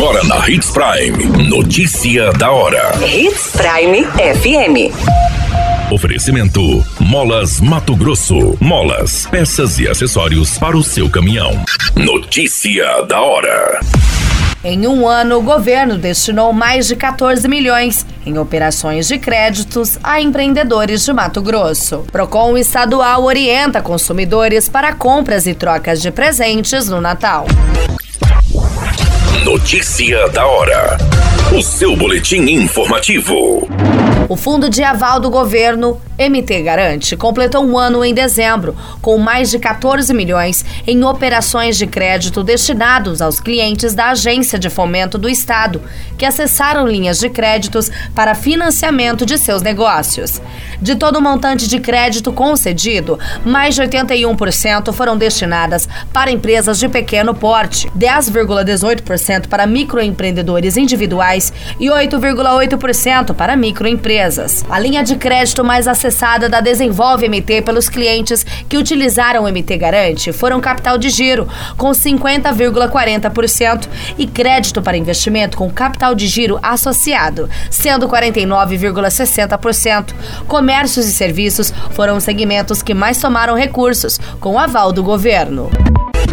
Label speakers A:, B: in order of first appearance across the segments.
A: Agora na Hits Prime. Notícia da hora.
B: Hits Prime FM.
A: Oferecimento: Molas Mato Grosso. Molas, peças e acessórios para o seu caminhão. Notícia da hora.
C: Em um ano, o governo destinou mais de 14 milhões em operações de créditos a empreendedores de Mato Grosso. Procon estadual orienta consumidores para compras e trocas de presentes no Natal.
A: Notícia da hora. O seu boletim informativo.
C: O Fundo de Aval do Governo, MT Garante, completou um ano em dezembro, com mais de 14 milhões em operações de crédito destinados aos clientes da Agência de Fomento do Estado, que acessaram linhas de créditos para financiamento de seus negócios. De todo o montante de crédito concedido, mais de 81% foram destinadas para empresas de pequeno porte, 10,18% para microempreendedores individuais e 8,8% para microempresas empresas. A linha de crédito mais acessada da Desenvolve MT pelos clientes que utilizaram o MT Garante foram capital de giro, com 50,40%, e crédito para investimento com capital de giro associado, sendo 49,60%. Comércios e serviços foram os segmentos que mais tomaram recursos, com aval do governo.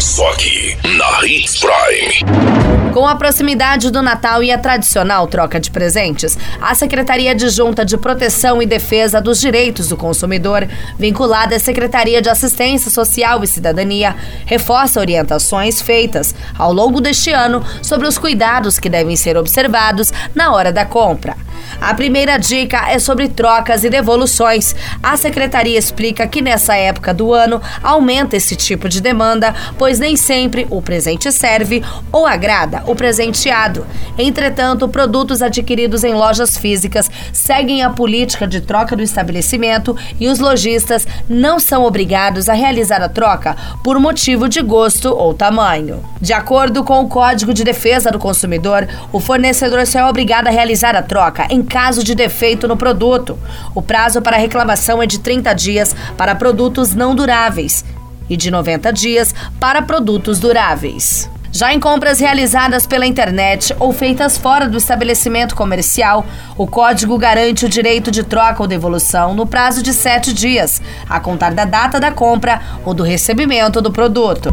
A: Só aqui, na Hits Prime.
C: Com a proximidade do Natal e a tradicional troca de presentes, a Secretaria Adjunta de Proteção e Defesa dos Direitos do Consumidor, vinculada à Secretaria de Assistência Social e Cidadania, reforça orientações feitas ao longo deste ano sobre os cuidados que devem ser observados na hora da compra. A primeira dica é sobre trocas e devoluções. A secretaria explica que nessa época do ano aumenta esse tipo de demanda, pois nem sempre o presente serve ou agrada o presenteado. Entretanto, produtos adquiridos em lojas físicas seguem a política de troca do estabelecimento e os lojistas não são obrigados a realizar a troca por motivo de gosto ou tamanho. De acordo com o Código de Defesa do Consumidor, o fornecedor só é obrigado a realizar a troca em caso de defeito no produto. O prazo para reclamação é de 30 dias para produtos não duráveis e de 90 dias para produtos duráveis. Já em compras realizadas pela internet ou feitas fora do estabelecimento comercial, o código garante o direito de troca ou devolução no prazo de sete dias, a contar da data da compra ou do recebimento do produto.